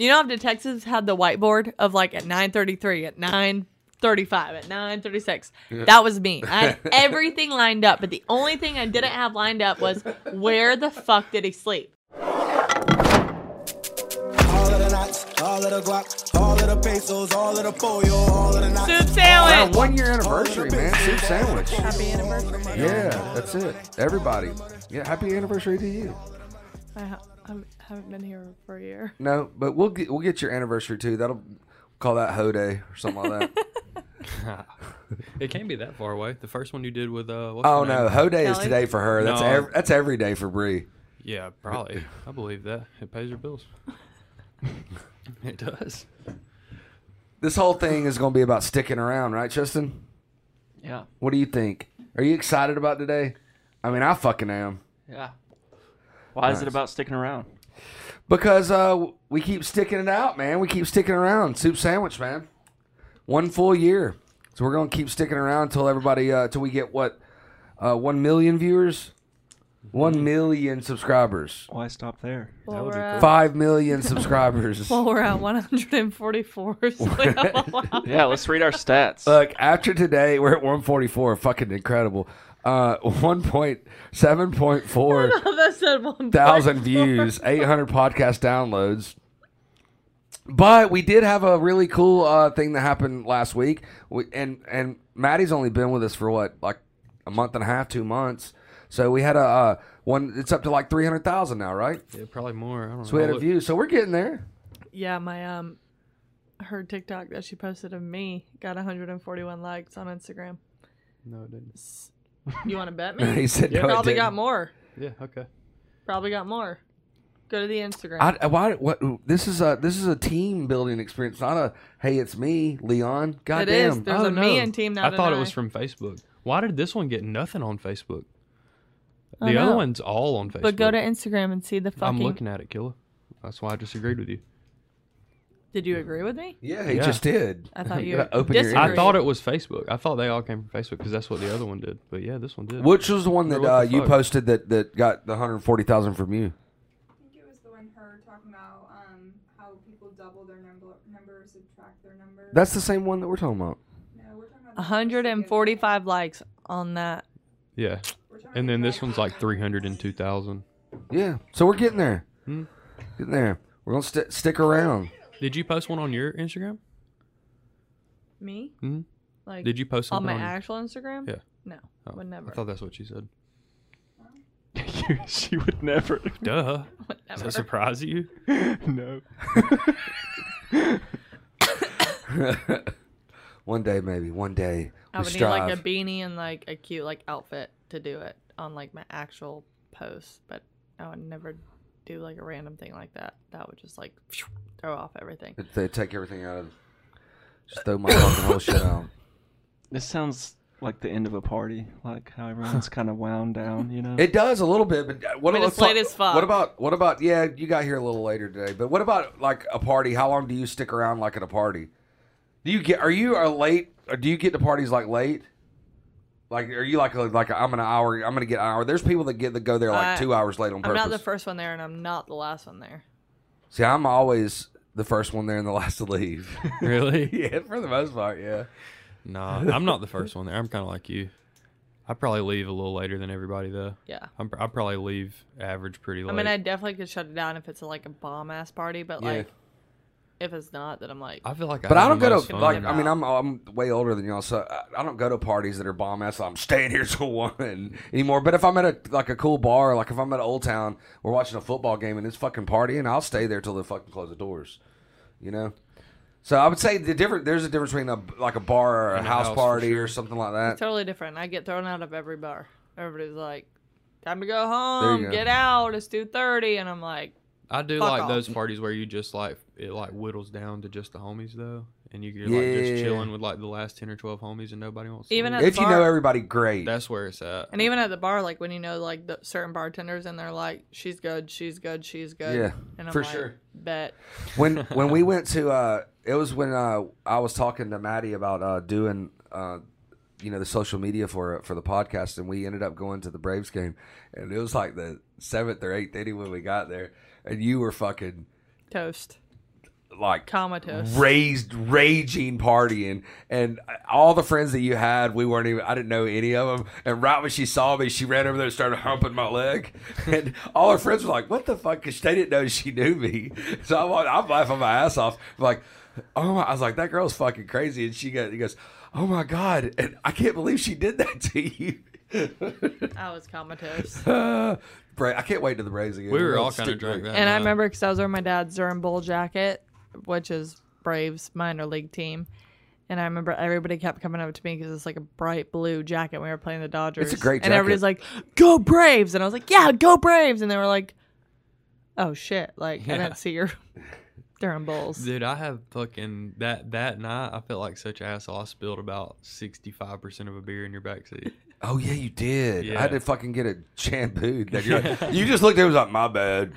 You know, if detectives had the whiteboard of like at 9:33, at 9:35, at 9:36. That was me. I had everything lined up, but the only thing I didn't have lined up was where the fuck did he sleep? All of the knots, all of the guac, all of the pesos, all of the pollo, all of the knots. Soup Wow, sandwich. one year anniversary, man. Soup sandwich. Happy anniversary. Yeah, that's it. Everybody. Yeah, happy anniversary to you. I, ha- haven't been here for a year. No, but we'll get we'll get your anniversary too. That'll call that Ho Day or something like that. It can't be that far away. The first one you did with uh. What's oh her no, name? Ho Day is today for her. That's No. ev- that's every day for Bree. Yeah, probably. I believe that. It pays your bills. it does. This whole thing is going to be about sticking around, right, Tristan? Yeah. What do you think? Are you excited about today? I mean, I fucking am Yeah. Why is it about sticking around? because uh, we keep sticking it out, man. We keep sticking around. Soup sandwich, man. One full year, so we're going to keep sticking around until everybody, uh, till we get what, uh, one million viewers, one million subscribers, Why stop there? Well, would we're be at, five million subscribers. well, we're at 144. So we have a lot. Yeah, let's read our stats. Look, after today, we're at 144. Fucking incredible. Uh, 1.7.4 that said one thousand views, 800 podcast downloads. But we did have a really cool uh, thing that happened last week. We, and and Maddie's only been with us for what, like a month and a half, two months. So we had a uh, one. It's up to like 300,000 now, right? Yeah, probably more. I don't So know. we had a Look- view. So we're getting there. Yeah, my um, her TikTok that she posted of me got 141 likes on Instagram. No, it didn't. You want to bet me? he said, no, it Probably didn't. got more. Yeah. Okay. Probably got more. Go to the Instagram. I, why? What? This is a this is a team building experience, not a hey, it's me, Leon. it Goddamn. is. There's Oh, a no. me and team now. I thought it was from Facebook. Why did this one get nothing on Facebook? The I other know. one's all on Facebook. But go to Instagram and see the fucking. I'm looking at it, Killa. That's why I disagreed with you. Did you agree with me? Yeah, he Yeah. just did. I thought you gotta open your disagreed. I ears. thought it was Facebook. I thought they all came from Facebook because that's what the other one did. But yeah, this one did. Which was the one that What the uh, you fuck? posted that, that got the 140,000 from you? I think it was the one her talking about um, how people double their number, number, subtract their number. That's the same one that we're talking about. no, we're talking about the first 145 likes on that. Yeah. We're talking And then about this one's like 302,000. Yeah, so we're getting there. Hmm. Getting there. We're gonna st- stick around. Did you post one on your Instagram? Me? Mhm. Like Did you post on my on actual Instagram? Yeah. No, Oh, would never. I thought that's what she said. she would never. Duh. Would Does that surprise you? no. one day, maybe. One day. I we would need like a beanie and like a cute like outfit to do it on like my actual post, but I would never do like a random thing like that. That would just like throw off everything. If they take everything out of. Just throw my fucking whole shit out. This sounds like the end of a party, like how everyone's kind of wound down, you know? It does a little bit, but uh, what I mean, let's it's late talk- as fuck. What about what about? Yeah, you got here a little later today, but what about like a party? How long do you stick around like at a party? Do you get? Are you a late? Or do you get to parties like late? Like, are you like a, like a, I'm an hour? I'm gonna get an hour. There's people that get that go there like I- two hours late on purpose. I'm purpose. not the first one there, and I'm not the last one there. See, I'm always the first one there and the last to leave. Really? yeah, for the most part, yeah. Nah, I'm not the first one there. I'm kind of like you. I probably leave a little later than everybody though. Yeah. I'm, I probably leave average pretty late. I mean, I definitely could shut it down if it's like a bomb ass party, but Yeah. like if it's not, then I'm like, I feel like, But I don't go to like. I mean, I'm I'm way older than y'all, so I, I don't go to parties that are bomb ass. I'm staying here till one anymore. But if I'm at a like a cool bar, like if I'm at Old Town, we're watching a football game and it's fucking partying, I'll stay there till they fucking close the doors. You know. So I would say the different. There's a difference between a like a bar or a And a house, house, for party sure. or something like that. totally different. I get thrown out of every bar. Everybody's like, time to go There home, go. get out, it's 2.30, and I'm like, I do Fuck like off. those parties where you just like it like whittles down to just the homies though, and you- you're like just Yeah. chilling with like the last ten or twelve homies, and nobody wants. To Even leave. at- if you bar. know everybody, great. that's where it's at. and even at the bar, like when you know like the certain bartenders and they're like, she's good, she's good, she's good. Yeah, and I'm for like, sure. Bet. when when we went to uh it was when uh I was talking to Maddie about uh doing uh you know the social media for for the podcast and we ended up going to the Braves game and it was like the seventh or eighth inning when we got there and you were fucking Toast. like Comatose. raised raging partying. And all the friends that you had we weren't even i didn't know any of them and right when she saw me she ran over there and started humping my leg. And all her friends were like what the fuck? Because they didn't know she knew me. So i'm, I'm laughing my ass off. I'm like oh my i was like that girl's fucking crazy. And she goes, he goes oh my god. And i can't believe she did that to you I was comatose. Bra- I can't wait to the Braves again. We were all kind of drunk that And I remember because I was wearing my dad's Durham Bull jacket, which is Braves minor league team. And I remember everybody kept coming up to me because it's like a bright blue jacket. We were playing the Dodgers. It's a great jacket. And everybody's like, "Go Braves!" And I was like, "Yeah, go Braves!" And they were like, "Oh shit!" Like I Yeah. didn't see your Durham Bulls. Dude, I have fucking that that night. I felt like such an asshole. I spilled about sixty five percent of a beer in your backseat. Oh yeah, you did. I had to fucking get it shampooed. That you're- you just looked at it was like, my bad.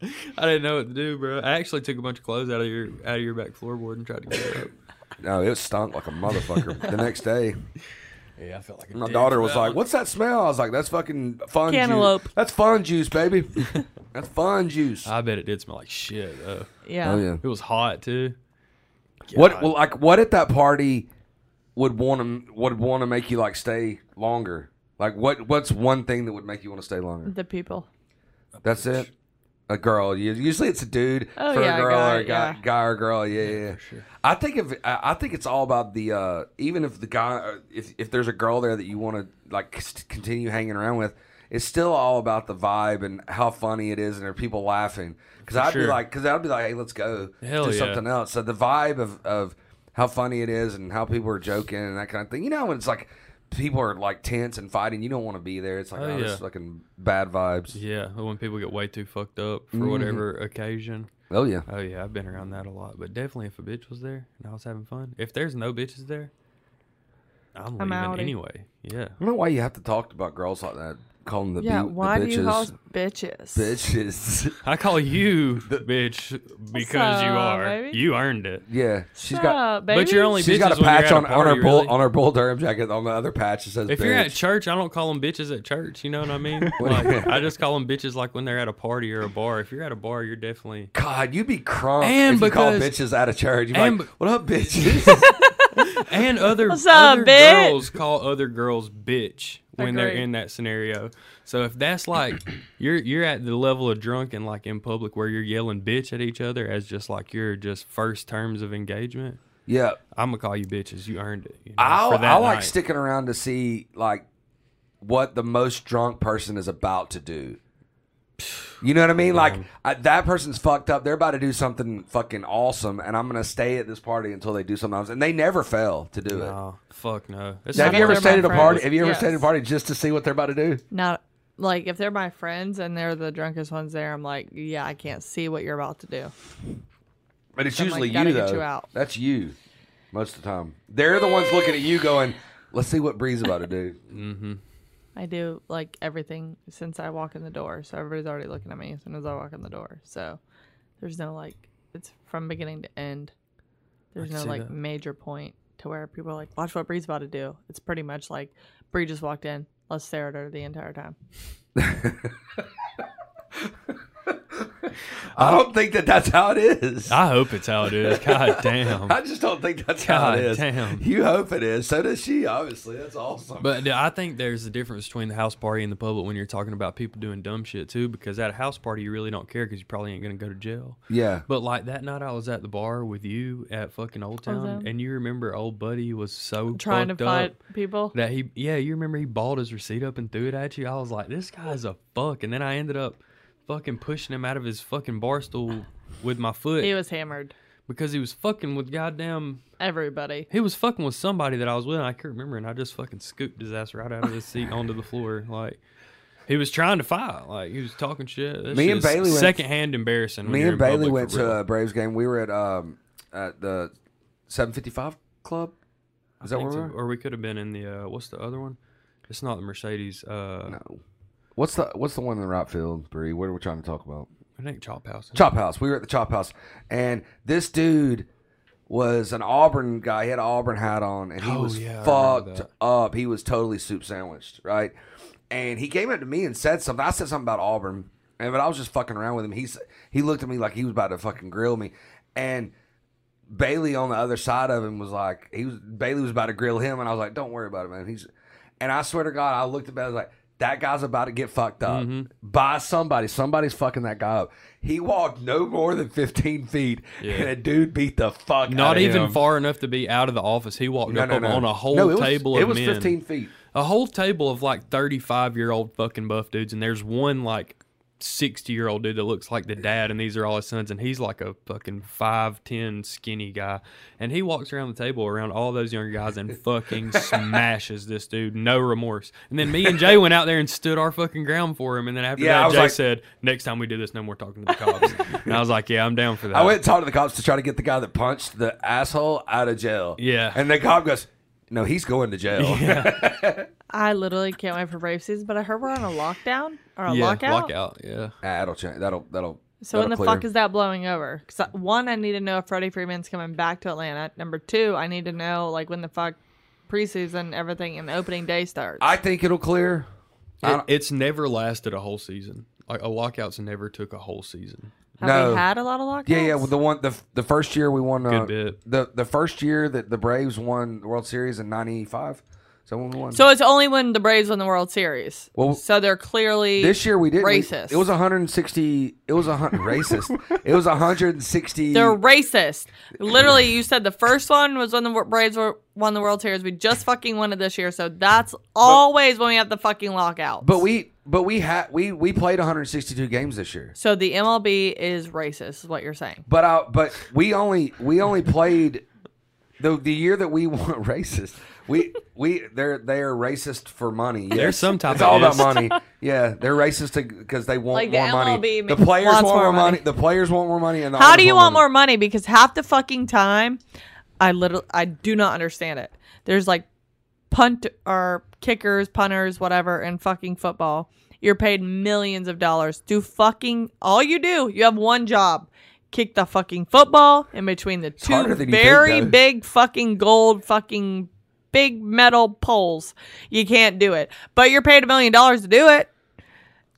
I didn't know what to do, bro. I actually took a bunch of clothes out of your out of your back floorboard and tried to get it up. No, it stunk like a motherfucker. the next day, Yeah, I felt like a my daughter for was that like, "What's that smell?" I was like, "That's fucking fun Cantaloupe. juice. That's fun juice, baby. That's fun juice." I bet it did smell like shit though. Yeah. oh yeah. It was hot too. What? Well, like, what at that party would want to would want to make you like stay longer? Like, what? What's one thing that would make you want to stay longer? The people. That's it. A girl. Usually it's a dude Oh, for yeah, a girl guy, or a guy, yeah. guy or girl. Yeah, yeah. yeah. I think if I I think it's all about the uh, even if the guy uh, if if there's a girl there that you want to like c- continue hanging around with, it's still all about the vibe and how funny it is and are people laughing. Because I'd be like, because I'd be like, hey, let's go Hell do yeah. something else. So the vibe of of how funny it is and how people are joking and that kind of thing. You know when it's like. People are like tense and fighting. You don't want to be there. It's like, Oh, oh, yeah. this fucking bad vibes. Yeah, when people get way too fucked up for Mhm. whatever occasion. Oh yeah. Oh yeah, I've been around that a lot. But definitely, if a bitch was there and I was having fun, if there's no bitches there, I'm, I'm leaving outie. anyway. Yeah. I don't know why you have to talk about girls like that. Call them the, yeah. bu- the Why bitches. do you call us bitches? bitches? I call you the bitch because you are. baby? You earned it. yeah, she's What's got. up, baby? But you're only She's bitches got a when you're patch at on, on her party, bull really. on her bull Durham jacket. On the other patch, it says. If you're at church, I don't call them bitches at church. You know what I mean? What do you Like. I just call them bitches like when they're at a party or a bar. If you're at a bar, you're definitely God, you'd be crunk And if you call because- bitches out of church. You'd be and like, be- "What up, bitches?" And other What's up, other bitch? girls call other girls bitch when they're in that scenario. So if that's like you're you're at the level of drunk and like in public where you're yelling bitch at each other as just like your just first terms of engagement, yeah, I'm gonna call you bitches. You earned it. You know, I for I that like night. sticking around to see like what the most drunk person is about to do. You know what I mean? Like I, that person's fucked up. They're about to do something fucking awesome, and I'm gonna stay at this party until they do something else. And they never fail to do it. No, fuck no. That's Have Not you ever they're stayed at a party? friends. Have you ever Yes. stayed at a party just to see what they're about to do? Not like if they're my friends and they're the drunkest ones there. I'm like, yeah, I can't see what you're about to do. But it's I'm usually like, gotta you get though. you out. That's you, most of the time. They're the ones looking at you, going, "Let's see what Bree's about to do." Mm-hmm. I do like everything since I walk in the door. So everybody's already looking at me as soon as I walk in the door. So there's no like, it's from beginning to end. There's no like that. major point to where people are like, watch what Bree's about to do. It's pretty much like Bree just walked in. Let's stare at her the entire time. I don't think that that's how it is. I hope it's how it is. God damn. I just don't think that's how it is. damn. You hope it is. So does she. Obviously, that's awesome. But I think there's a difference between the house party and the public when you're talking about people doing dumb shit too. Because at a house party, you really don't care because you probably ain't gonna go to jail. yeah, But like that night, I was at the bar with you at fucking Old Town, Town. and you remember old buddy was so Trying to fight up people. that he, yeah, you remember he balled his receipt up and threw it at you. I was like, this guy's a fuck, and then I ended up fucking pushing him out of his fucking bar stool with my foot He was hammered. because he was fucking with goddamn. Everybody. He was fucking with somebody that I was with. And I can't remember, and I just fucking scooped his ass right out of his seat onto the floor, like. He was trying to fight, like he was talking shit. That Me and Bailey went- secondhand embarrassing. me and Bailey went to a Braves game. We were at um at the 755 Club. Is that where think we so. Or we could have been in the uh, what's the other one? It's not the Mercedes. Uh, No. What's the What's the one in the right field, Bree? What are we trying to talk about? I think Chop House. Chop House. We were at the Chop House, and this dude was an Auburn guy. He had an Auburn hat on, and he Oh, was yeah, fucked up. He was totally soup sandwiched, right? And he came up to me and said something. I said something about Auburn, and but I was just fucking around with him. He's he looked at me like he was about to fucking grill me, and Bailey on the other side of him was like, he was Bailey was about to grill him, and I was like, don't worry about it, man. He's, and I swear to God, I looked at Bailey I was like. That guy's about to get fucked up Mm-hmm. by somebody. Somebody's fucking that guy up. He walked no more than 15 feet, Yeah. and a dude beat the fuck out Not even him. far enough to be out of the office. He walked No, up no, on- no. on a whole No, it was- table It was men. 15 feet. a whole table of like 35 year old fucking buff dudes and there's one like 60 year old dude that looks like the dad and these are all his sons and he's like a fucking 5'10 skinny guy and he walks around the table around all those younger guys and fucking smashes this dude no remorse and then me and jay went out there and stood our fucking ground for him and then after Yeah, that jay like- said next time we do this no more talking to the cops and i was like yeah i'm down for that I went and talked to the cops to try to get the guy that punched the asshole out of jail. Yeah. And the cop goes, No, he's going to jail. I literally can't wait for Brave season, but I heard we're on a lockdown or a yeah lockout. lockout yeah Ah, that'll change. That'll that'll. So when the that'll fuck is that blowing over? Because one, I need to know if Freddie Freeman's coming back to Atlanta. Number two, I need to know like when the fuck preseason, everything, and the opening day starts. I think it'll clear. It, it's never lasted a whole season like a lockout's never took a whole season Have no. we had a lot of lockouts? Yeah, yeah. Well, the one the the first year we won. Uh, Good bit. The the first year that the Braves won the World Series in '95. So when we won. So it's only when the Braves won the World Series. Well, so they're clearly this year we did racist. it was 160. It was a hun- racist. It was 160. They're racist. Literally, you said the first one was when the Braves were, won the World Series. We just fucking won it this year, so that's always when we have the fucking lockout. but we but we had we we played 162 games this year. so the MLB is racist, is what you're saying. But I, but we only we only played the the year that we won racist. We we they're they are racist for money. Yes. There's some type It's of all about money. Yeah, they're racist because they want Like the more money. The players wants want more more money. money. The players want more money. And the How do you want money. more money? Because half the fucking time, I literally I do not understand it. There's like punt or kickers, punters, whatever, in fucking football. You're paid millions of dollars. Do fucking all you do. You have one job. Kick the fucking football in between the two you think, very big fucking gold fucking big metal poles. You can't do it. But you're paid a million dollars to do it.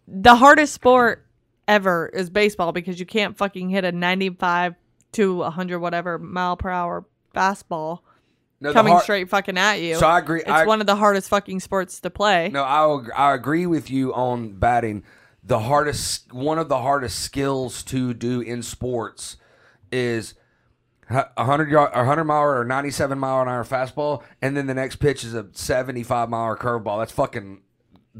The hardest sport ever is baseball because you can't fucking hit a 95 to 100 whatever mile per hour fastball No, coming har- straight fucking at you. So I agree. It's I, one of the hardest fucking sports to play. No, I I agree with you on batting. The hardest, one of the hardest skills to do in sports is a hundred yard, a hundred mile or ninety seven mile an hour fastball, and then the next pitch is a seventy five mile hour curveball. That's fucking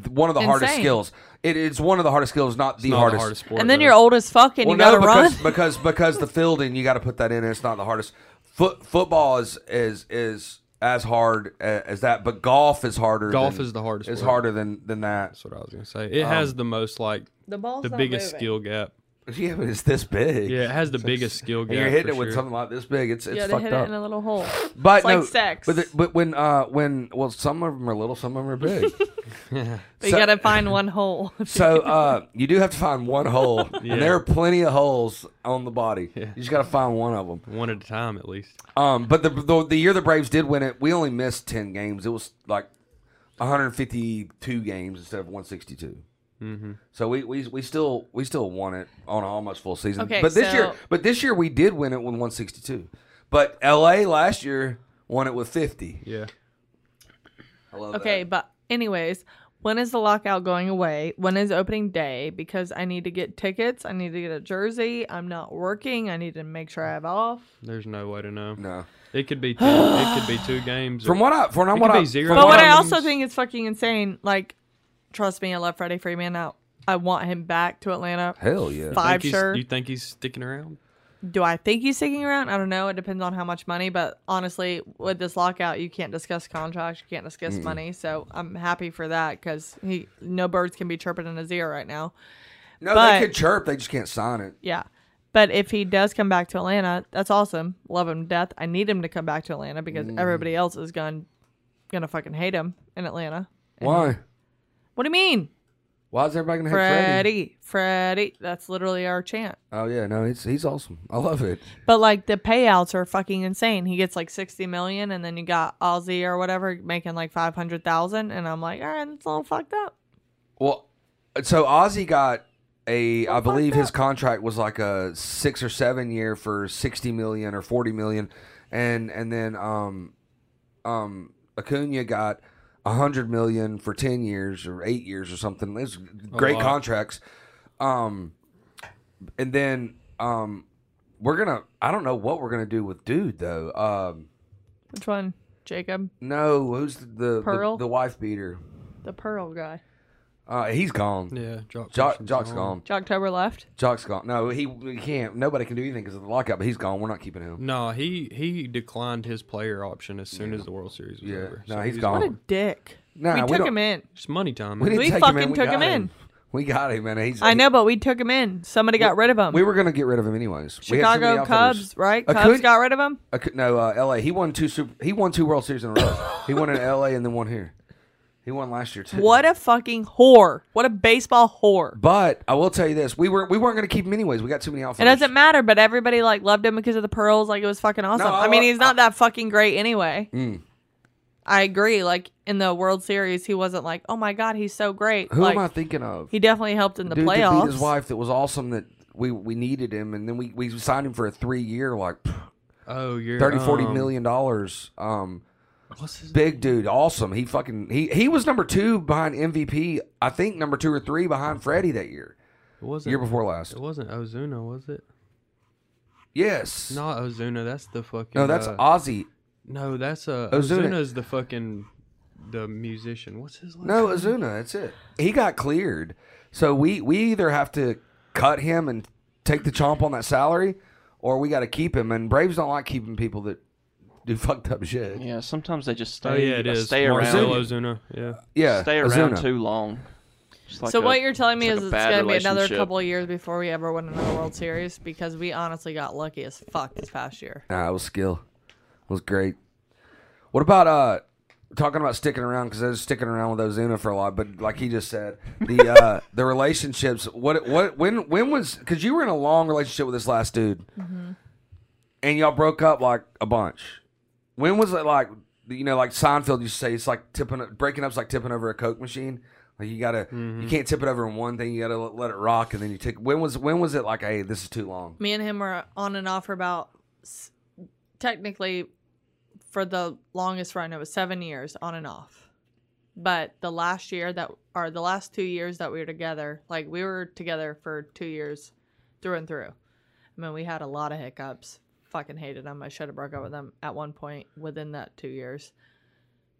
one of the hardest Insane. skills. It is one of the hardest skills, not the Not hardest. the hardest sport. and then though. you're old as fuck and Well, you gotta no, run. because, because because the fielding you got to put that in. and It's not the hardest. Foot football is is is as hard as that, but golf is harder. Golf than- is the hardest Is sport. harder than than that. That's what I was gonna say. It has um, the most like the ball's the biggest moving. skill gap. Yeah, but it's this big. Yeah, it has the biggest skill and you're hitting for it with sure. something like this big. It's it's Yeah, they fucked hit up. it in a little hole. but it's like no, sex. But the, but when uh when well some of them are little, some of them are big. yeah. So- you gotta find one hole. so uh you do have to find one hole, Yeah. and there are plenty of holes on the body. You just got to find one of them. one at a time at least. Um, but the, the the year the Braves did win it, we only missed ten games. It was like 152 games instead of 162. Mm-hmm. So we, we we still we still won it on almost full season. Okay, but this so- year but this year we did win it with 162. But LA last year won it with 50. Yeah. I love Okay, that. but anyways, when is the lockout going away? When is opening day? Because I need to get tickets. I need to get a jersey. I'm not working. I need to make sure I have off. There's no way to know. No. It could be two, it could be two games. From or- what I from It what could I be zero from But what I also think is fucking insane. Like, trust me, I love Freddie Freeman. I, I want him back to Atlanta. hell yeah. Five Think he's- sure. You think he's sticking around? Do I think he's sticking around? I don't know. It depends on how much money. But honestly, with this lockout, you can't discuss contracts. You can't discuss money. So I'm happy for that because he no birds can be chirping in his ear right now. No, but- they could chirp, they just can't sign it. Yeah. But if he does come back to Atlanta, that's awesome. Love him to death. I need him to come back to Atlanta because Mm. everybody else is going gonna fucking hate him in Atlanta. Why? What do you mean? Why is everybody gonna hate Freddy? Freddie. That's literally our chant. Oh yeah, no, he's he's awesome. I love it. But like the payouts are fucking insane. He gets like sixty million and then you got Ozzie or whatever making like five hundred thousand and I'm like, all right, it's a little fucked up. Well, so Ozzie got a I believe his contract was like a six or seven year for sixty million or forty million, and and then um um Acuna got a hundred million for ten years or eight years or something. It's great contracts. Um, and then um, we're gonna. I don't know what we're gonna do with dude though. Um, Which one? Jacob, no, who's the the, Pearl? the, wife beater? the Pearl guy. Uh, he's gone. Yeah, Joc Joc, Pederson's Joc's gone. Joctober left. Joc's gone. No, he, he can't. Nobody can do anything because of the lockout. But he's gone. We're not keeping him. No, he he declined his player option as soon as the World Series was Yeah. over. No, he's What gone. What a dick. Nah, we we took don't- him in. It's money time. We man. didn't We take him fucking in. We took got him in. We got him, man. He's. I know, but we took him in. Somebody got rid of him. We were gonna get rid of him anyways. We had too many Chicago outfielders. Cubs, right? Uh, Cubs could- got rid of him. Uh, no, uh, L.A. He won two. Super, he won two World Series in a row. he won in L.A. and then one here. He won last year too. What a fucking whore! What a baseball whore! But I will tell you this: we were we weren't going to keep him anyways. We got too many outfielders. It doesn't matter, but everybody like loved him because of the pearls. Like it was fucking awesome. I I mean, he's not that fucking great anyway. Mm. I agree. Like in the World Series, he wasn't like, oh my god, he's so great. Who like, am I thinking of? He definitely helped in the Dude that playoffs. beat his wife. That was awesome. That we we needed him, and then we we signed him for a three year like oh, you're 30 40 um, million dollars. Um, What's his big dude, awesome. He fucking he he was number two behind MVP. I think number two or three behind Freddie that year. It wasn't Year before last. It wasn't Ozuna, was it? Yes. Not Ozuna. That's the fucking. No, that's uh, Ozzie. no, that's uh, Ozuna. Ozuna's the fucking the musician. What's his last No, name? Ozuna. That's it. He got cleared. So we we either have to cut him and take the chomp on that salary, or we got to keep him. And Braves don't like keeping people that do fucked up shit. Yeah, sometimes they just stay. Oh yeah, it is. Stay Marcell around. Ozuna. Yeah. Yeah, Stay around Ozuna. too long. Just like so a- what you're telling me it's is like a it's bad gonna be another relationship. couple of years before we ever win another World Series because we honestly got lucky as fuck this past year. Nah, it was skill. It was great. What about uh talking about sticking around because I was sticking around with Ozuna for a lot, but like he just said, the uh the relationships. What what when when was because you were in a long relationship with this last dude, and y'all broke up like a bunch. When was it like you know like Seinfeld used to say it's like tipping breaking up's like tipping over a coke machine. Like you gotta, you mm-hmm. can't tip it over in one thing. You gotta let, let it rock, and then you take. When was when was it like, hey, this is too long? Me and him were on and off for about s- technically for the longest run it was seven years on and off. But the last year that or the last two years that we were together, like we were together for two years through and through. I mean, we had a lot of hiccups. Fucking hated him. I should have broke up with him at one point within that two years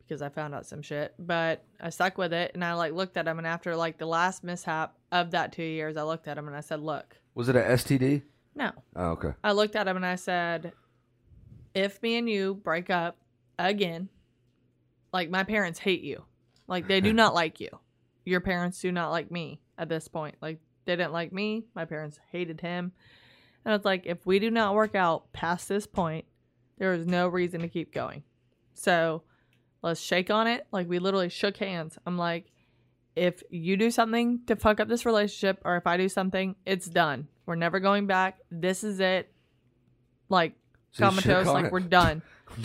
because I found out some shit. But I stuck with it, and I like looked at him, and after like the last mishap of that two years, I looked at him and I said, "Look, Was it a STD? no." Oh, okay. I looked at him and I said, "If me and you break up again, like my parents hate you. Like they do not like you. Your parents do not like me at this point. Like they didn't like me. My parents hated him. And it's like if we do not work out past this point, there is no reason to keep going. So, let's shake on it. Like we literally shook hands. I'm like, if you do something to fuck up this relationship or if I do something, it's done. We're never going back. This is it. Like So comatose, like it. we're done.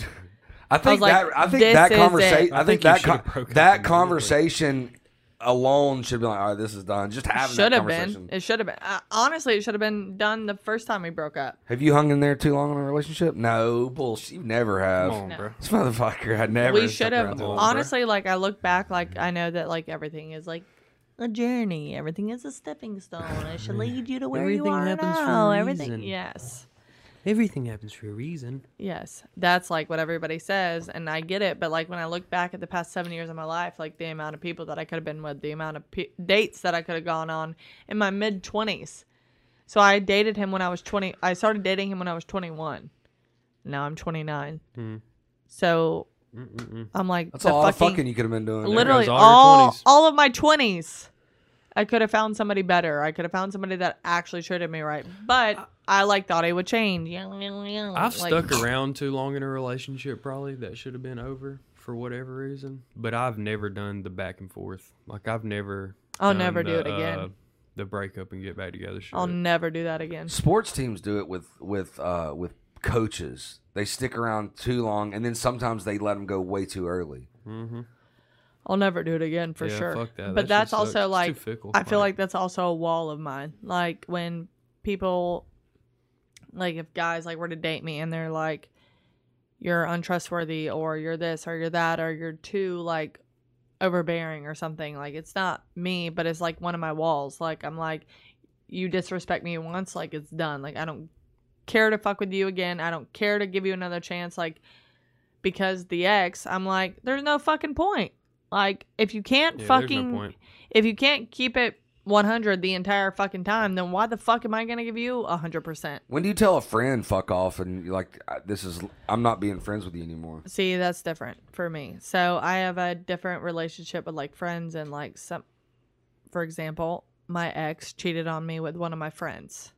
I think like, that I think this that is conversation it. I, I think, think that con- that conversation alone should be like, all right, this is done. Just having Should have been. It should have been. Uh, honestly, it should have been done the first time we broke up. Have you hung in there too long in a relationship? No, bullshit. You never have. Come on, No. bro. This motherfucker had never. we should have. Honestly, like I look back, like I know that like everything is like a journey. Everything is a stepping stone. It should lead you to where Everything you are happens for now. a Everything. Yes. Everything happens for a reason. Yes, that's like what everybody says, and I get it. But like when I look back at the past seven years of my life, like the amount of people that I could have been with, the amount of pe- dates that I could have gone on in my mid twenties. So I dated him when I was twenty. I started dating him when I was twenty one. Now I'm twenty nine. Hmm. So I'm like That's the a lot of fucking- fucking you could have been doing. literally all all all of my twenties. I could have found somebody better. I could have found somebody that actually treated me right. But I like thought he would change. I've Like, stuck around too long in a relationship, probably that should have been over for whatever reason. But I've never done the back and forth. Like I've never. I'll done never do it again. uh, the breakup and get back together. Shit. I'll never do that again. Sports teams do it with with uh, with coaches. They stick around too long, and then sometimes they let them go way too early. I'll never do it again for Yeah, sure. fuck that. That But shit that's sucks. also It's like fickle. I feel like that's also a wall of mine. Like when people like if guys like were to date me and they're like you're untrustworthy or you're this or you're that or you're too like overbearing or something like it's not me but it's like one of my walls like i'm like you disrespect me once like it's done like i don't care to fuck with you again i don't care to give you another chance like because the ex i'm like there's no fucking point like if you can't Yeah, there's no fucking if you can't keep it 100 the entire fucking time then why the fuck am i gonna give you 100% When do you tell a friend fuck off and you're like this is I'm not being friends with you anymore? See, that's different for me. So I have a different relationship with like friends and like some for example, my ex cheated on me with one of my friends.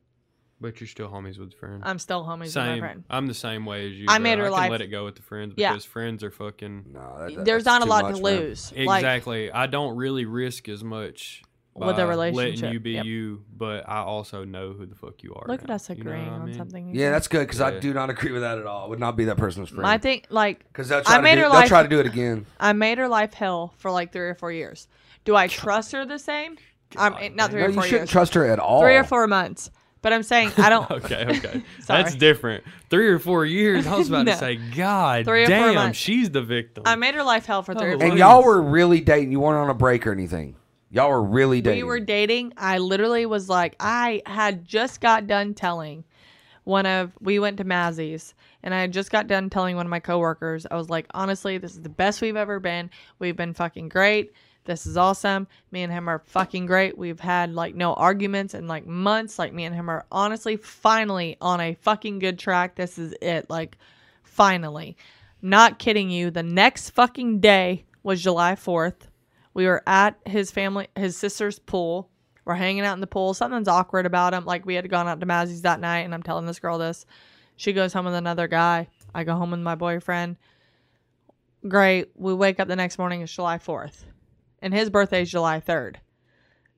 But you're still homies with friends. I'm still homies with my same. friend. I'm the same way as you. I bro. made her I can life- let it go with the friends Yeah. because friends are fucking. No, that, that- There's not a lot much, to lose. Like Exactly. I don't really risk as much With a by relationship, letting you be yep. you, but I also know who the fuck you are. look at now. us You know agreeing I on mean? something. Yeah, that's good because I do not agree with that at all. I would not be that person's friend. I think like Because they'll I made do, her they'll life- try to do it again. I made her life hell for like 3 or 4 years. Do I trust her the same? I'm eh, not 3 No, or you shouldn't years. trust her at all. 3 or 4 months. But I'm saying I don't okay, okay. Sorry. That's different. Three or four years. I was about No. to say, God Three or damn, months. she's the victim. I made her life hell for 3 or Oh, And years. y'all were really dating. You weren't on a break or anything. Y'all were really dating. we were dating i literally was like i had just got done telling one of we went to mazzy's and i had just got done telling one of my coworkers i was like honestly this is the best we've ever been we've been fucking great this is awesome me and him are fucking great we've had like no arguments in like months like me and him are honestly finally on a fucking good track this is it like finally not kidding you the next fucking day was july 4th we were at his family, his sister's pool. We're hanging out in the pool. Something's awkward about him. Like we had gone out to Mazzy's that night, and I'm telling this girl this. She goes home with another guy. I go home with my boyfriend. Great. We wake up the next morning. It's July 4th, and his birthday is July 3rd.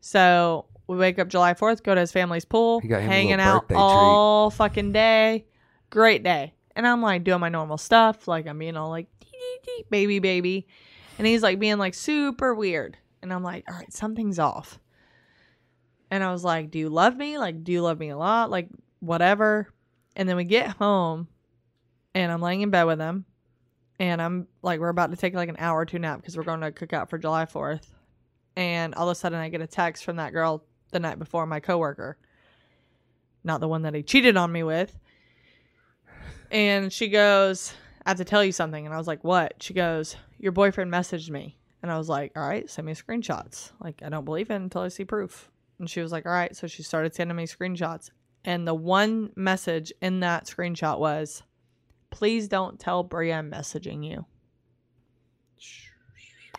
So we wake up July 4th, go to his family's pool, He got him a hanging out birthday treat. all fucking day. Great day. And I'm like doing my normal stuff, like I'm being all like baby, baby. And he's like being like super weird. And I'm like, all right, something's off. And I was like, do you love me? Like, do you love me a lot? Like, whatever. And then we get home and I'm laying in bed with him. And I'm like, we're about to take like an hour or two nap because we're going to cook out for July 4th. And all of a sudden I get a text from that girl the night before, my coworker. Not the one that he cheated on me with. And she goes, I have to tell you something. And I was like, what? She goes, your boyfriend messaged me. And I was like, all right, send me screenshots. Like, I don't believe it until I see proof. And she was like, all right. So she started sending me screenshots. And the one message in that screenshot was, please don't tell Bria I'm messaging you.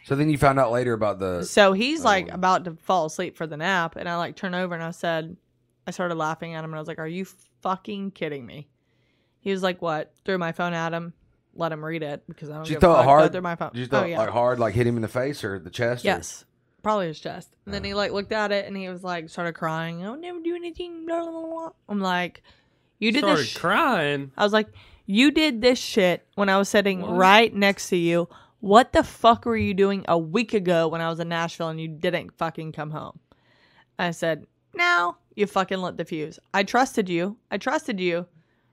So then you found out later about the. So he's oh. like Oh. about to fall asleep for the nap. And I like turn over and I said, I started laughing at him and I was like, are you fucking kidding me? He was like, what? Threw my phone at him, let him read it because I don't Did you give throw it hard? through my phone. Did you throw oh, it yeah. like hard, like hit him in the face or the chest? or- Yes. Probably his chest. And then oh. he like looked at it and he was like started crying. I'll never do anything. Blah, blah, blah, blah. I'm like, you did started this. sh-" crying. I was like, you did this shit when I was sitting What? right next to you. What the fuck were you doing a week ago when I was in Nashville and you didn't fucking come home? I said, now you fucking lit the fuse. I trusted you. I trusted you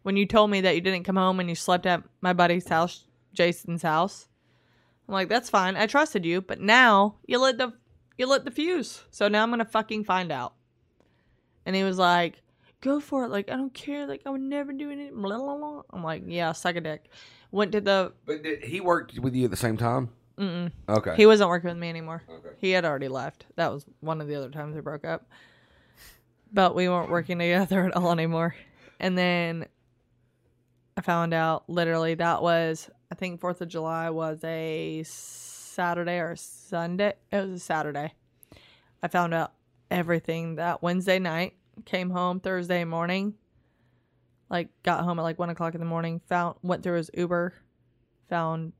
when you told me that you didn't come home and you slept at my buddy's house, Jason's house. I'm like, that's fine. I trusted you, but now you lit the you lit the fuse. So now I'm gonna fucking find out. And he was like, go for it. Like, I don't care. Like, I would never do anything. Blah, blah, blah. I'm like, yeah, suck a dick. Went to the. But did, he worked with you at the same time. Mm-mm. Okay. He wasn't working with me anymore. Okay. He had already left. That was one of the other times we broke up. But we weren't working together at all anymore. And then I found out literally that was, I think 4th of July was a Saturday or Sunday. It was a Saturday. I found out everything that Wednesday night. Came home Thursday morning. Like, got home at like 1 o'clock in the morning. Found, went through his Uber. Found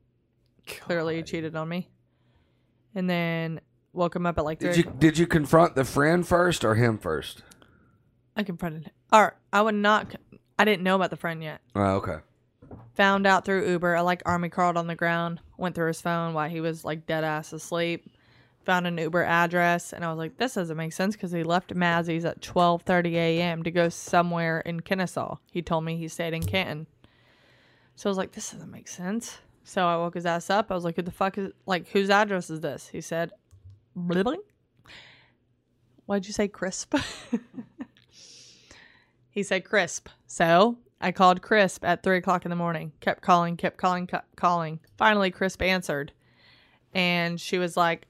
clearly he cheated on me. And then woke him up at like Did you did you confront the friend first or him first? I confronted him. Or I would not. I didn't know about the friend yet. Oh, okay. Found out through Uber. I like army crawled on the ground. went through his phone while he was like dead ass asleep. Found an Uber address, and I was like, "This doesn't make sense" because he left Mazzy's at 12:30 a.m. to go somewhere in Kennesaw. He told me he stayed in Canton, so I was like, "This doesn't make sense." So I woke his ass up. I was like, "Who the fuck is like whose address is this?" He said, "Blah, blah." "Why'd you say crisp?" he said crisp. So I called Crisp at three o'clock in the morning. Kept calling, kept calling, calling. Finally, Crisp answered, and she was like,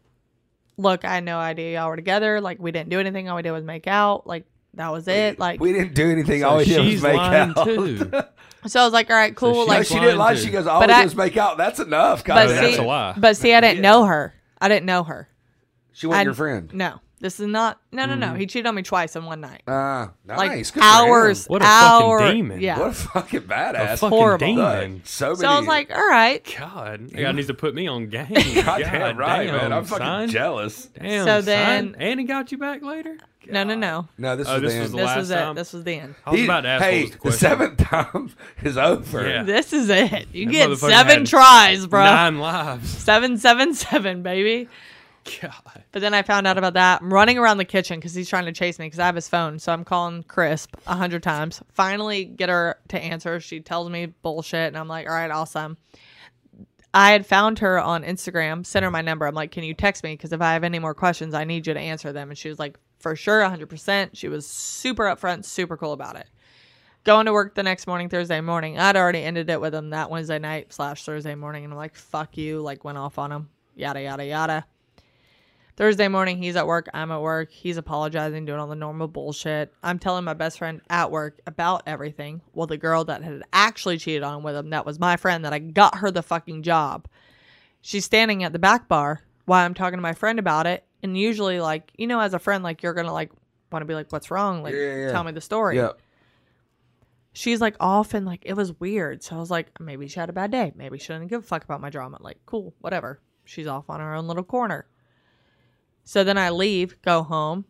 "Look, I had no idea y'all were together. Like, we didn't do anything. All we did was make out. Like, that was it. Like, we didn't do anything. So all we did was she's make lying out. too. so I was like, all right, cool. she- No, like, she didn't lie. lying She goes, all But we I- did was make out. That's enough. but God, see, that's a lie. but see, I didn't know her. I didn't know her. she wasn't I- your friend. No, this is not. No, no, no. He cheated on me twice in one night. Uh, nice. Like Good for him. hours. What a fucking hour- demon. Yeah. What a fucking A badass. fucking horrible. demon. So many. so I was like, all right. God, that guy needs to put me on game. God damn right, damn, man. I'm fucking son. jealous. Damn. So son. then- and he got you back later. No, no, no. No, this Oh, is this the was end. the This last was it. time? This was the end. I was He- about to ask. hey, was the, the question. seventh time is over. Yeah. This is it. You That get motherfucker seven had tries, bro. Nine lives. Seven, seven, seven, baby. God. But then I found out about that. I'm running around the kitchen because he's trying to chase me because I have his phone. So I'm calling Crisp a hundred times. Finally, get her to answer. She tells me bullshit, and I'm like, all right, awesome. I had found her on Instagram, sent her my number. I'm like, can you text me? Because if I have any more questions, I need you to answer them. And she was like, for sure, 100%. She was super upfront, super cool about it. Going to work the next morning, Thursday morning. I'd already ended it with him that Wednesday night slash Thursday morning. And I'm like, fuck you. Like, went off on him. Yada, yada, yada. Thursday morning, he's at work. I'm at work. He's apologizing, doing all the normal bullshit. I'm telling my best friend at work about everything. Well, the girl that had actually cheated on him with him, that was my friend that I got her the fucking job. She's standing at the back bar while I'm talking to my friend about it. And usually, like, you know, as a friend, like, you're going to, like, want to be like, what's wrong? Like, yeah, yeah. tell me the story. Yeah. She's like off and like, it was weird. So I was like, maybe she had a bad day. Maybe she didn't give a fuck about my drama. Like, cool, whatever. She's off on her own little corner. So then I leave, go home,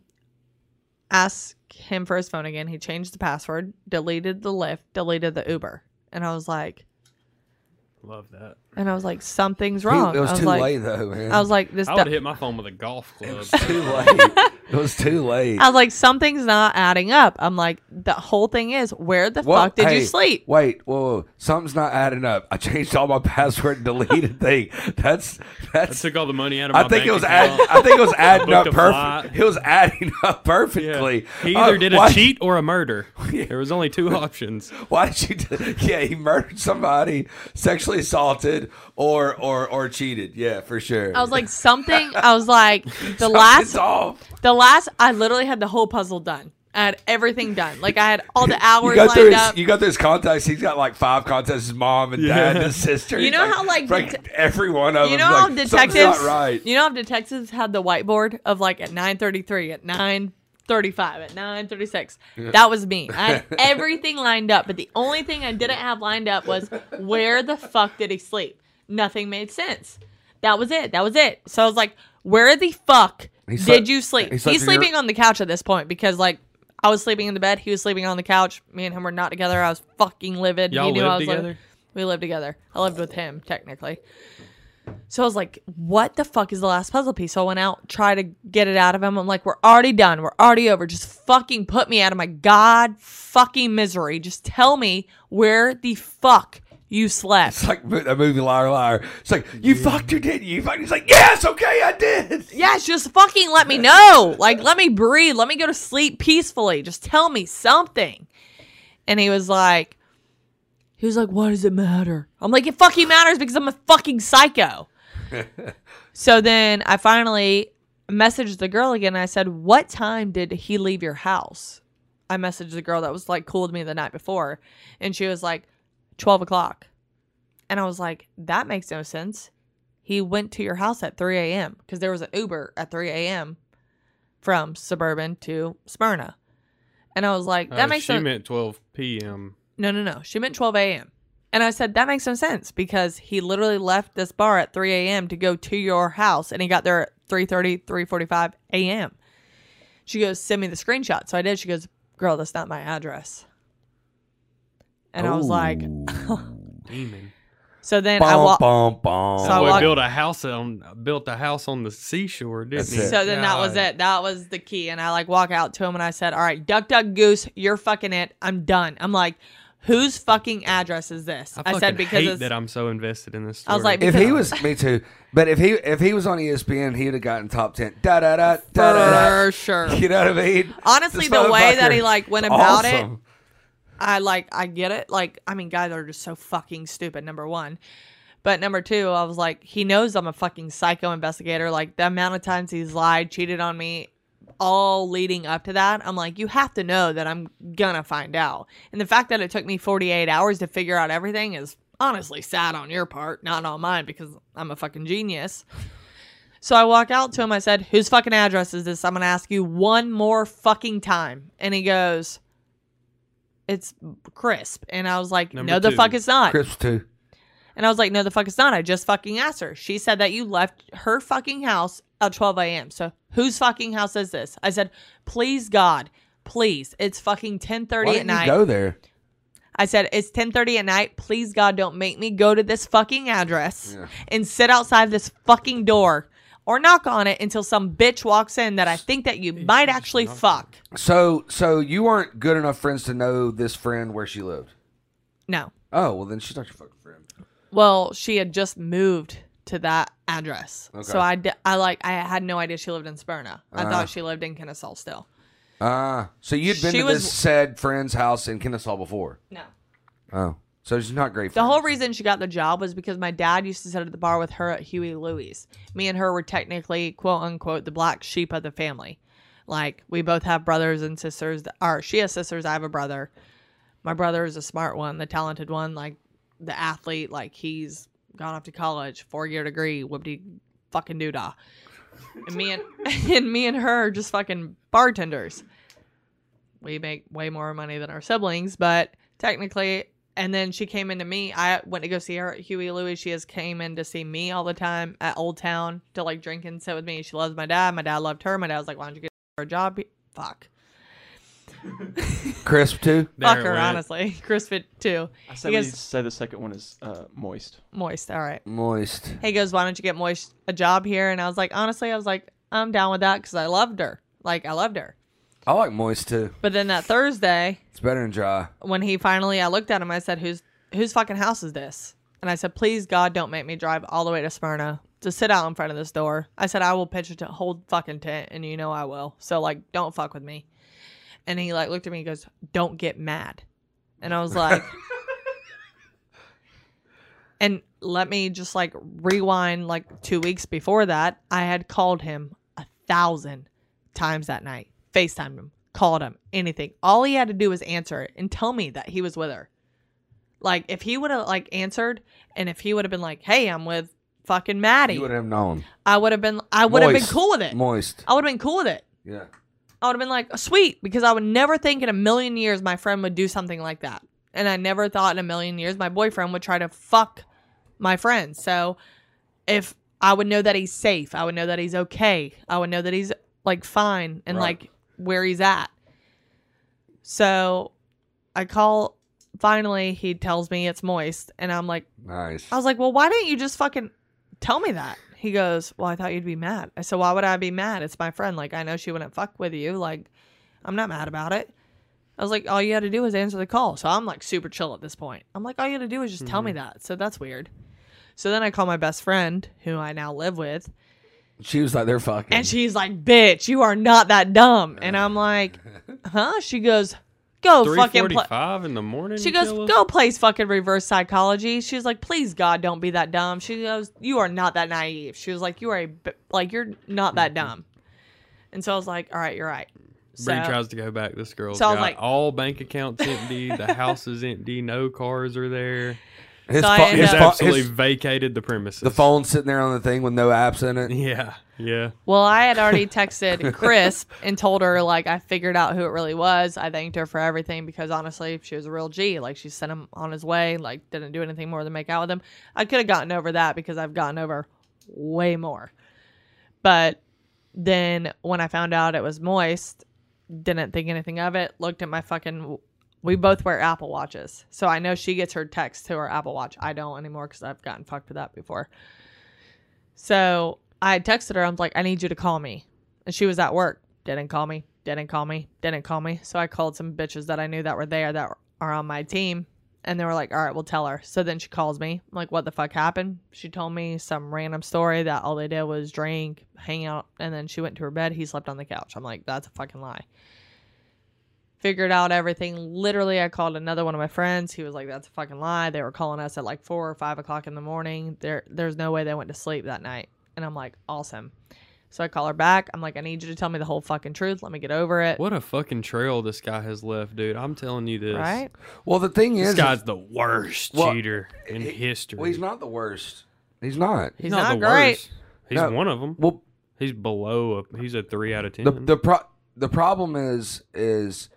ask him for his phone again. He changed the password, deleted the Lyft, deleted the Uber. And I was like, Love that. and I was like, something's He- wrong. it was, I was too like, late though, man. I was like, this. I would hit my phone with a golf club. It was too late. it was too late. I was like, something's not adding up. I'm like, the whole thing is, where the What? fuck did Hey, you sleep? Wait, whoa, whoa, something's not adding up. I changed all my password and deleted thing. That's I that's. took all the money out of my I think bank it was account. add, I think it was adding up a flight. perfect. It was adding up Yeah. perfectly. He Uh, either did a why- cheat or a murder. There was only two options. Why did you? Do, yeah, he murdered somebody, sexually assaulted, or or or cheated. Yeah, for sure. I was like, something. I was like, the last off. The last, I literally had the whole puzzle done. I had everything done. Like I had all the hours You got lined through his, up. you got through his contacts. He's got like five contacts: his mom and dad, and his sister. You He's know how, like, like det- every one of you them. know how like, detectives, not right. you know how detectives had the whiteboard of like at nine thirty three, at nine thirty five, at nine thirty six. That was me. I had everything lined up, but the only thing I didn't have lined up was where the fuck did he sleep? Nothing made sense. That was it. That was it. So I was like, where the fuck He did slept- you sleep? he He's in your- sleeping on the couch at this point because like. I was sleeping in the bed. He was sleeping on the couch. Me and him were not together. I was fucking livid. Y'all he knew I lived was livid. together? We lived together. I lived with him technically. So I was like, what the fuck is the last puzzle piece? So I went out, tried to get it out of him. I'm like, we're already done. We're already over. Just fucking put me out of my god fucking misery. Just tell me where the fuck you slept. It's like that movie Liar Liar. It's like you fucked her, didn't you? You fucked. He's like, yes, okay, I did. Yes, just fucking let me know. Like, let me breathe. Let me go to sleep peacefully. Just tell me something. And he was like, he was like, why does it matter? I'm like, it fucking matters because I'm a fucking psycho. so then I finally messaged the girl again. And I said, what time did he leave your house? I messaged the girl that was like cool with me the night before. And she was like, 12 o'clock. And I was like, that makes no sense he went to your house at 3 a.m. because there was an Uber at 3 a.m. from Suburban to Smyrna. And I was like, that Uh, makes she no meant 12 p.m. No, no, no. She meant 12 a.m. And I said, that makes no sense because he literally left this bar at 3 a.m. to go to your house and he got there at 3.30, 3.45 a.m. She goes, send me the screenshot. So I did. She goes, girl, that's not my address. And I was like, Demon. So then I Bum, walk. bum, bum. So I Boy walk- built a house on built a house on the seashore, didn't That's he? it. So then that was God. it. That was the key. And I like walk out to him and I said, All right, duck, duck, goose, you're fucking it. I'm done. I'm like, Whose fucking address is this? I, I, said because hate that I'm so invested in this story. I was like, If he was, me too. But if he if he was on ESPN, he'd have gotten top ten. Da da da da da. for sure. You know what I mean? Honestly, This the way that he like went is about it. I like I get it. Like I mean, guys are just so fucking stupid. Number one, but number two, I was like, he knows I'm a fucking psycho investigator. Like the amount of times he's lied, cheated on me, all leading up to that. I'm like, you have to know that I'm gonna find out. And the fact that it took me 48 hours to figure out everything is honestly sad on your part, not on mine because I'm a fucking genius. So I walk out to him. I said, "Whose fucking address is this? I'm gonna ask you one more fucking time." And he goes, "It's crisp." And I was like, Number "No, the fuck it's not." Crisp too. And I was like, "No, the fuck it's not." I just fucking asked her. She said that you left her fucking house at 12 a.m. So whose fucking house is this? I said, "Please God, please, it's fucking 10:30 Why at didn't you night." go there? I said, it's 10:30 at night. Please God, don't make me go to this fucking address Yeah. and sit outside this fucking door or knock on it until some bitch walks in that I think that you might actually fuck. So so you weren't good enough friends to know this friend where she lived. No. Oh well, then she's not your fucking friend. Well, she had just moved to that address. Okay. So I, I like I had no idea she lived in Smyrna. I Ah. thought she lived in Kennesaw still. Ah, so you'd been She to was- this said friend's house in Kennesaw before. No. Oh, so she's not great. The friends. whole reason she got the job was because my dad used to sit at the bar with her at Huey Luey's. Me and her were technically, quote unquote, the black sheep of the family. Like, we both have brothers and sisters. Or she has sisters, I have a brother. My brother is a smart one, the talented one, like the athlete. Like, he's gone off to college, four year degree, whoopty fucking doodah. And me and, and me and her are just fucking bartenders. We make way more money than our siblings, but technically and then she came into me. I went to go see her at Huey Luey. She has came in to see me all the time at Old Town to like drink and sit with me. She loves my dad. My dad loved her. My dad was like, "Why don't you get her a job?" Fuck, crisp too. There fuck her. Honestly, Chris fit too. I said He we goes- say the second one is uh, moist. Moist. All right. Moist. He goes, "Why don't you get Moist a job here?" And I was like, honestly, I was like, I'm down with that because I loved her. Like I loved her. I like moist too. But then that Thursday, It's better than dry. when he finally I looked at him, I said, Whose whose fucking house is this? And I said, Please God don't make me drive all the way to Smyrna to sit out in front of this door. I said, I will pitch a t- whole fucking tent and you know I will. So like don't fuck with me. And he like looked at me and goes, Don't get mad. And I was like And let me just like rewind like two weeks before that. I had called him a thousand times that night. FaceTimed him, called him, anything. All he had to do was answer it and tell me that he was with her. Like if he would have like answered and if he would have been like, Hey, I'm with fucking Maddie, You would have known. I would have been I would have been Moist. cool with it. Moist. I would have been cool with it. Yeah. I would have been like, sweet, because I would never think in a million years my friend would do something like that. And I never thought in a million years my boyfriend would try to fuck my friend. So if I would know that he's safe, I would know that he's okay, I would know that he's like fine and Right. like where he's at. So I call, finally, he tells me it's moist. And I'm like, Nice. I was like, well, why didn't you just fucking tell me that? He goes, well, I thought you'd be mad. I said, why would I be mad? It's my friend. Like, I know she wouldn't fuck with you. Like, I'm not mad about it. I was like, all you had to do was answer the call. So I'm like super chill at this point. I'm like, all you had to do was just tell me mm-hmm. that. So that's weird. So then I call my best friend, who I now live with, She was like, they're fucking. and she's like, bitch, you are not that dumb. And uh. I'm like, huh? She goes, go fucking play. forty-five in the morning. She goes, Killa? go place fucking reverse psychology. She's like, please God, don't be that dumb. She goes, you are not that naive. She was like, you are a like you're not that mm-hmm. dumb. And so I was like, all right, you're right. Bree So, tries to go back. This girl's So I was got like- all bank accounts empty. the house is empty. No cars are there. His, So I pho- his, Absolutely his- vacated the premises. the phone sitting there on the thing with no apps in it. Yeah, yeah. well, I had already texted Crisp and told her like I figured out who it really was. I thanked her for everything because honestly, she was a real G. Like she sent him on his way. Like didn't do anything more than make out with him. I could have gotten over that because I've gotten over way more. But then when I found out it was moist, didn't think anything of it. Looked at my fucking we both wear Apple watches, so I know she gets her text to her Apple Watch. I don't anymore because I've gotten fucked with that before. So I texted her. I was like, I need you to call me, and she was at work. Didn't call me. Didn't call me. Didn't call me. So I called some bitches that I knew that were there that are on my team, and they were like, "All right, we'll tell her." So then she calls me. I'm like, "What the fuck happened?" She told me some random story that all they did was drink, hang out, and then she went to her bed. He slept on the couch. I'm like, "That's a fucking lie." Figured out everything. Literally, I called another one of my friends. He was like, "That's a fucking lie." They were calling us at like four or five o'clock in the morning. There, there's no way they went to sleep that night. And I'm like, "Awesome." So I call her back. I'm like, "I need you to tell me the whole fucking truth. Let me get over it." What a fucking trail this guy has left, dude. I'm telling you this. Right? Well, the thing is This is, guy's the worst Well, cheater in history. well, he's not the worst. He's not. He's not great. worst. He's No. one of them. Well, He's below a. He's a three out of ten. the the pro- the problem is is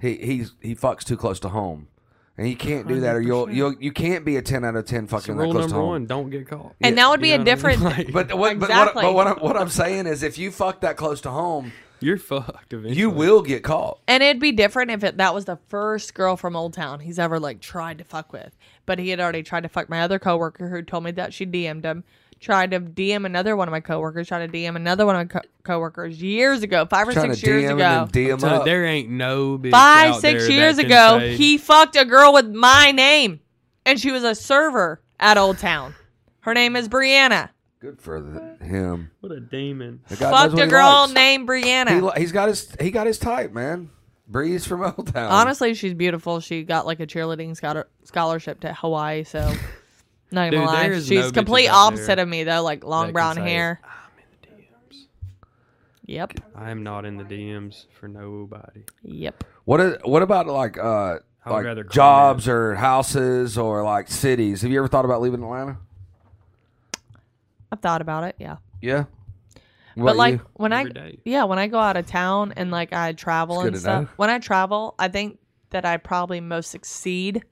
he he's he fucks too close to home, and you can't do that, or you'll you'll you can't be a ten out of ten fucking that rule close number to home. one: don't get caught. And that would be You a know what I mean? different. Like, But what, but, what, but what, I'm, what I'm saying is, if you fuck that close to home, you're fucked. Eventually. you will get caught. And it'd be different if it, that was the first girl from Old Town he's ever like tried to fuck with. But he had already tried to fuck my other coworker who told me that she DM'd him. Tried to DM another one of my coworkers. Tried to DM another one of my co- coworkers years ago, five or Trying six to years DM ago. and then DM So up. there ain't no bitch Five, out six there years that can ago, say- he fucked a girl with my name, and she was a server at Old Town. Her name is Brianna. Good for the, him. What a demon. The guy knows Fucked what a he girl likes. named Brianna. He, li- he's got his he got his type, man. Breeze from Old Town. Honestly, she's beautiful. She got like a cheerleading scholar- scholarship to Hawaii, so not gonna Dude, lie. there is She's no complete bitches out opposite of me though, like long that can brown say, hair. I'm in the DMs. Yep, I am not in the DMs for nobody. yep. What is, what about like uh I would rather like call jobs or houses or like cities? Have you ever thought about leaving Atlanta? I've thought about it. Yeah, Yeah. What but about like you? when I Every day. yeah when I go out of town and like I travel It's good and to stuff. know. When I travel, I think that I probably most succeed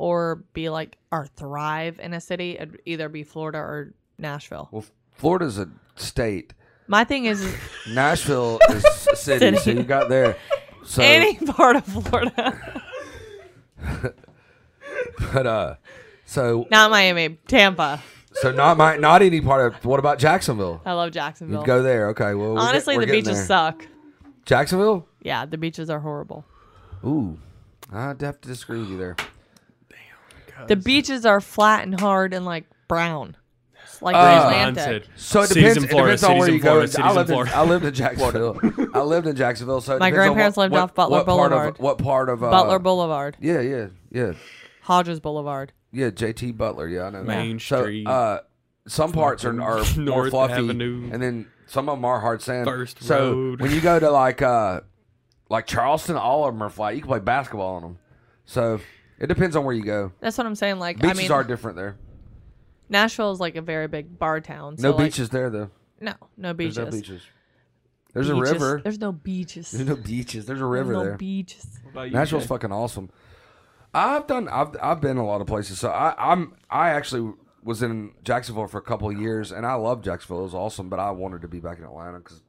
or be like or thrive in a city. It'd either be Florida or Nashville. well, Florida's a state. My thing is, Nashville is a city, so you got there. So, any part of Florida, but uh, so not Miami, Tampa. so not my not any part of. What about Jacksonville? I love Jacksonville. You'd go there. Okay. Well, we're get- Honestly, we're the getting beaches there. suck. Jacksonville. Yeah, the beaches are horrible. Ooh, I'd have to disagree with you there. The beaches are flat and hard and like brown. It's like Uh, Atlantic. So it cities depends. in it Florida, depends on cities where in you Florida, go. cities I in lived, in, Florida. I lived in Jacksonville. I lived in Jacksonville. So it My depends on grandparents what, lived what- off Butler what part Boulevard. Of, what part of uh, Butler Boulevard, Yeah, yeah, yeah, Hodges Boulevard. yeah. JT Butler. Yeah, I know. that. Main so, Street. Uh, some parts are, are more North fluffy, Avenue. and then some of them are hard sand. First so Road. when you go to like uh, like Charleston, all of them are flat. You can play basketball on them. So it depends on where you go. That's what I'm saying. Like, Beaches I mean, are different there. Nashville is like a very big bar town. So No like, beaches there though. No, no There's beaches. no beaches. There's a river. There's no beaches. There's no beaches. There's a There's river no there. beaches. What about you, Nashville's Jay? fucking awesome. I've done. I've I've been a lot of places. So I, I'm. I actually was in Jacksonville for a couple of years, and I loved Jacksonville. It was awesome, but I wanted to be back in Atlanta because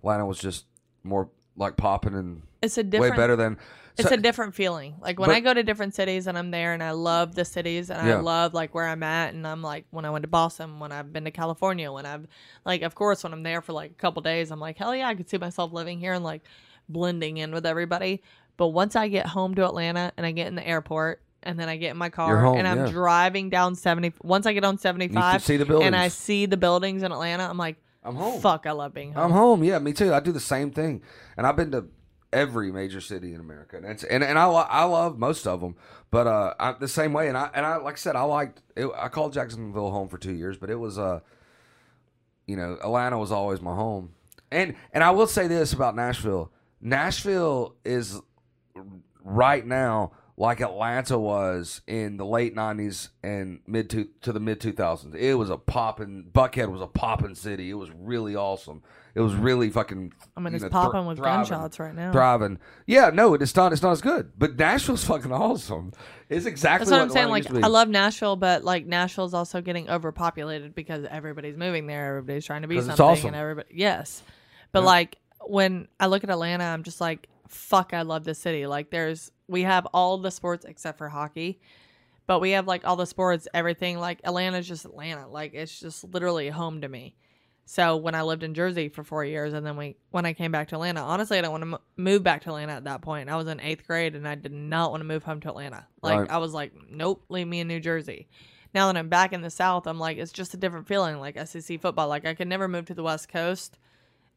Atlanta was just more like popping and It's a different. way better than. It's so- a different feeling. Like when But- I go to different cities and I'm there and I love the cities and Yeah. I love like where I'm at and I'm like when I went to Boston, when I've been to California, when I've like of course when I'm there for like a couple days, I'm like hell yeah, I could see myself living here and like blending in with everybody. But once I get home to Atlanta and I get in the airport and then I get in my car home, and I'm yeah. driving down 70 once I get on 75 and I see the buildings in Atlanta, I'm like I'm home. fuck, I love being home. I'm home. Yeah, me too. I do the same thing, and I've been to every major city in America, and it's, and, and I lo- I love most of them, but uh, I, the same way. And I and I like I said, I liked. It, I called Jacksonville home for two years, but it was uh, you know, Atlanta was always my home, and and I will say this about Nashville. Nashville is right now like Atlanta was in the late '90s and mid to, to the mid 2000s. It was a popping. Buckhead was a popping city. It was really awesome. It was really fucking. I mean, it's know, popping thr- with thriving, gunshots right now. Thriving. Yeah, no, it's not. It's not as good. But Nashville's fucking awesome. It's exactly That's what, I'm saying. Like, used to be. I love Nashville, but like Nashville's also getting overpopulated because everybody's moving there. Everybody's trying to be something, awesome. and everybody. Yes, but like when I look at Atlanta, I'm just like, fuck, I love this city. Like, there's we have all the sports except for hockey, but we have like all the sports, everything. Like Atlanta's just Atlanta. Like it's just literally home to me. So when I lived in Jersey for four years, and then we when I came back to Atlanta, honestly, I don't want to m- move back to Atlanta at that point. I was in eighth grade, and I did not want to move home to Atlanta. Like Right. I was like, nope, leave me in New Jersey. Now that I'm back in the South, I'm like, it's just a different feeling. Like SEC football, like I could never move to the West Coast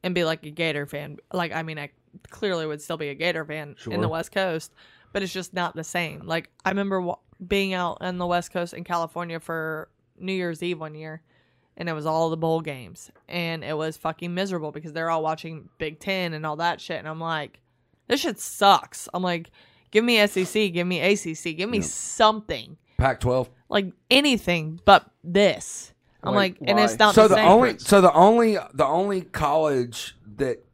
and be like a Gator fan. Like I mean, I clearly would still be a Gator fan in the West Coast, but it's just not the same. Like I remember wa- being out on the West Coast in California for New Year's Eve one year, and it was all the bowl games, and it was fucking miserable because they're all watching Big Ten and all that shit, and I'm like, this shit sucks. I'm like, give me SEC, give me ACC, give me something Pac-12. like anything but this. I'm Like, like, and it's why? not so the, the same. only so the only the only college that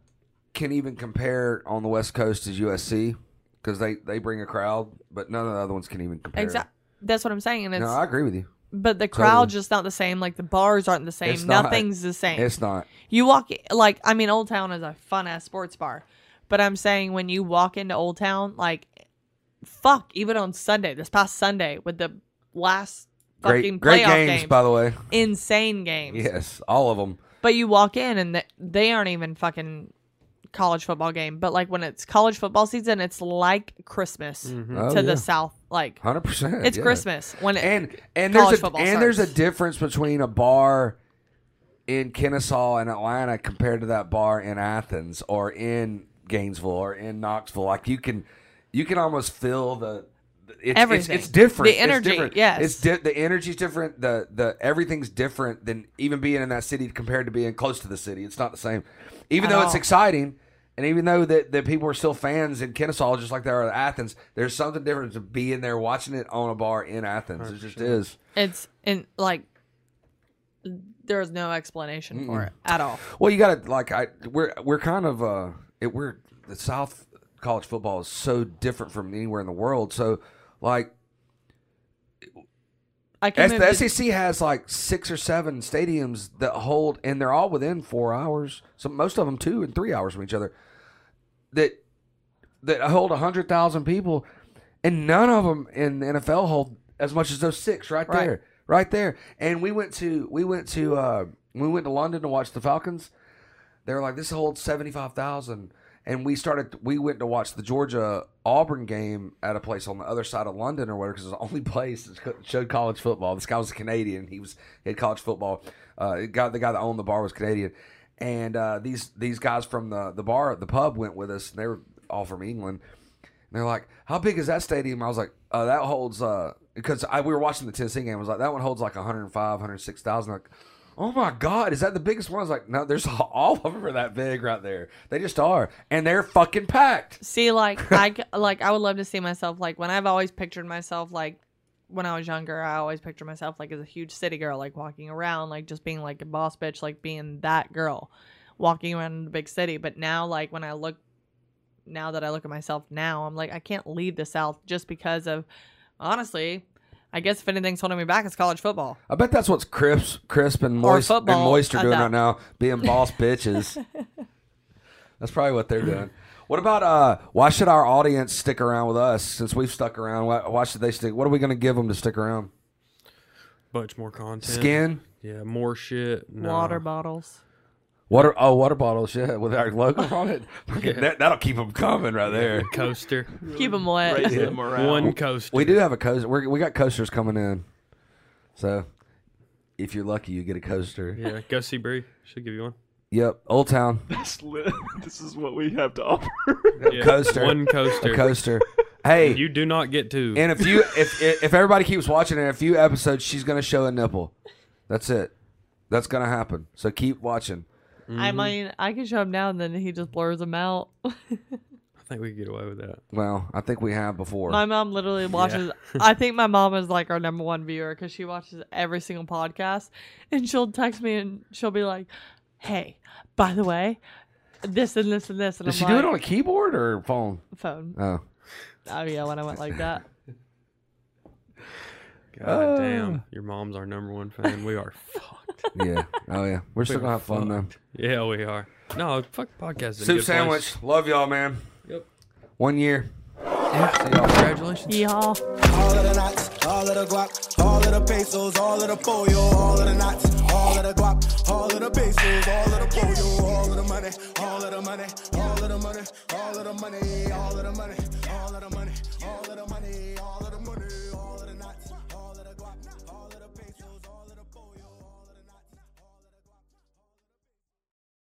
can even compare on the West Coast is USC because they they bring a crowd, but none of the other ones can even compare. Exactly. That's what I'm saying, it's No, I agree with you. but the totally. just not the same. Like the bars aren't the same. It's not. Nothing's the same. It's not. You walk like I mean, Old Town is a fun ass sports bar, but I'm saying when you walk into Old Town, like, fuck, even on Sunday, this past Sunday with the last fucking Great great playoff games, by the way. insane games. Yes, all of them. But you walk in and th- they aren't even fucking college football game. But like when it's college football season, it's like Christmas mm-hmm. Oh, to yeah. the South. Like Hundred percent. it's Christmas when it and and there's a football and there's a difference between a bar in Kennesaw and Atlanta compared to that bar in Athens or in Gainesville or in Knoxville. Like you can you can almost feel the it's, Everything. It's, it's different. The energy, It's different. yes. It's di- the energy's different. The the everything's different than even being in that city compared to being close to the city. It's not the same. Even At though it's exciting, and even though that, that people are still fans in Kennesaw, just like they are in Athens, there's something different to being there watching it on a bar in Athens. It just is. it's in like there is no explanation for it at all. Well, you got to like I we're we're kind of uh it, we're the South college football is so different from anywhere in the world. So like I can the to- SEC has like six or seven stadiums that hold, and they're all within four hours. So most of them two and three hours from each other. That that hold hundred thousand people, and none of them in the NFL hold as much as those six right, Right. there, right there. And we went to we went to uh, we went to London to watch the Falcons. They were like, "This holds seventy five thousand. And we started. We went to watch the Georgia Auburn game at a place on the other side of London or whatever, because it's the only place that showed college football. This guy was a Canadian. He was he had college football. Uh, the guy, that owned the bar was Canadian, and uh, these these guys from the the bar, the pub, went with us. They were all from England. And they're like, "How big is that stadium?" I was like, uh, "That holds." Uh, because I, we were watching the Tennessee game. I was like, "That one holds like 105, 106,000." Like, oh my god, is that the biggest one? I was like, "No, there's all of them are that big right there. They just are, and they're fucking packed." See, like I like I would love to see myself like when I've always pictured myself like when I was younger. I always pictured myself like as a huge city girl, like walking around, like just being like a boss bitch, like being that girl, walking around in the big city. But now, like when I look, now that I look at myself now, I'm like I can't leave the South just because of honestly. I guess if anything's holding me back, it's college football. I bet that's what's crisp, crisp and moist and football moist are doing right now, being boss bitches. That's probably what they're doing. What about uh? Why should our audience stick around with us since we've stuck around? Why, why should they stick? What are we going to give them to stick around? Bunch more content. Skin, Yeah, more shit. No. Water bottles. Water. Oh, water bottles. Yeah, with our logo on it. that, that'll keep them coming right there. Coaster. Keep them wet. Raising the morale. One coaster. We do have a coaster. We're, we got coasters coming in, so if you're lucky, you get a coaster. Yeah, go see Bree. She'll give you one. Yep, Old Town This, li- this is what we have to offer. Yeah, coaster. One coaster. a coaster. Hey, You do not get two. And if you if if everybody keeps watching in a few episodes, she's gonna show a nipple. That's it. That's gonna happen. So keep watching. I mm-hmm. mean, I can show him now, and then he just blurs them out. I think we could get away with that. Well, I think we have before. My mom literally watches. I think my mom is like our number one viewer because she watches every single podcast, and she'll text me and she'll be like, "Hey, by the way, this and this and this." And Does she I'm do like, it on a keyboard or phone? phone? Oh, Oh yeah, when I went like that. God Oh. damn. Your mom's our number one fan. We are fucked. yeah. Oh yeah. We're still gonna have fun though. Yeah, we are. No, fuck podcast. is a Soup good sandwich. place. Love y'all, man. Yep. One year. Yeah. See y'all. Congratulations. Y'all. All of the knots, all of the guap, all of the pesos, all of the pollo, all of the knots, all of the guap, all of the pesos, all of the pollo, all of the money, all of the money, all of the money, all of the money, all of the money, all of the money, all of the money.